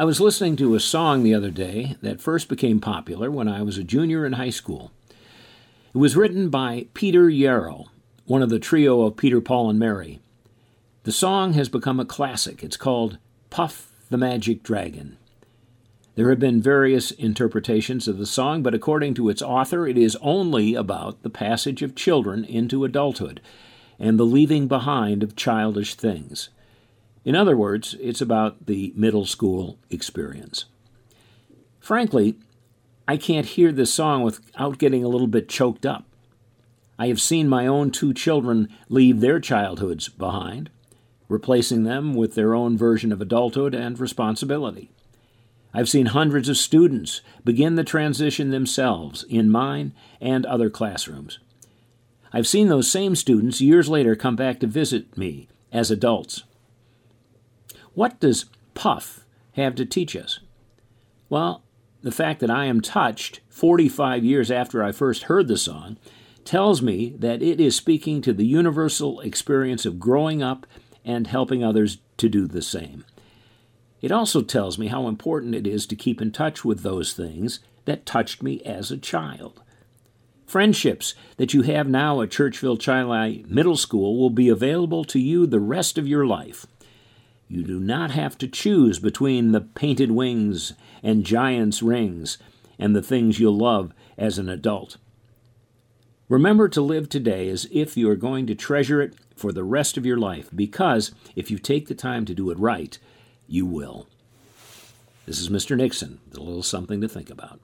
I was listening to a song the other day that first became popular when I was a junior in high school. It was written by Peter Yarrow, one of the trio of Peter, Paul, and Mary. The song has become a classic. It's called Puff the Magic Dragon. There have been various interpretations of the song, but according to its author, it is only about the passage of children into adulthood and the leaving behind of childish things. In other words, it's about the middle school experience. Frankly, I can't hear this song without getting a little bit choked up. I have seen my own two children leave their childhoods behind, replacing them with their own version of adulthood and responsibility. I've seen hundreds of students begin the transition themselves in mine and other classrooms. I've seen those same students years later come back to visit me as adults. What does Puff have to teach us? Well, the fact that I am touched 45 years after I first heard the song tells me that it is speaking to the universal experience of growing up and helping others to do the same. It also tells me how important it is to keep in touch with those things that touched me as a child. Friendships that you have now at Churchville Chili Middle School will be available to you the rest of your life. You do not have to choose between the painted wings and giant's rings and the things you'll love as an adult. Remember to live today as if you are going to treasure it for the rest of your life, because if you take the time to do it right, you will. This is Mr. Nixon a little something to think about.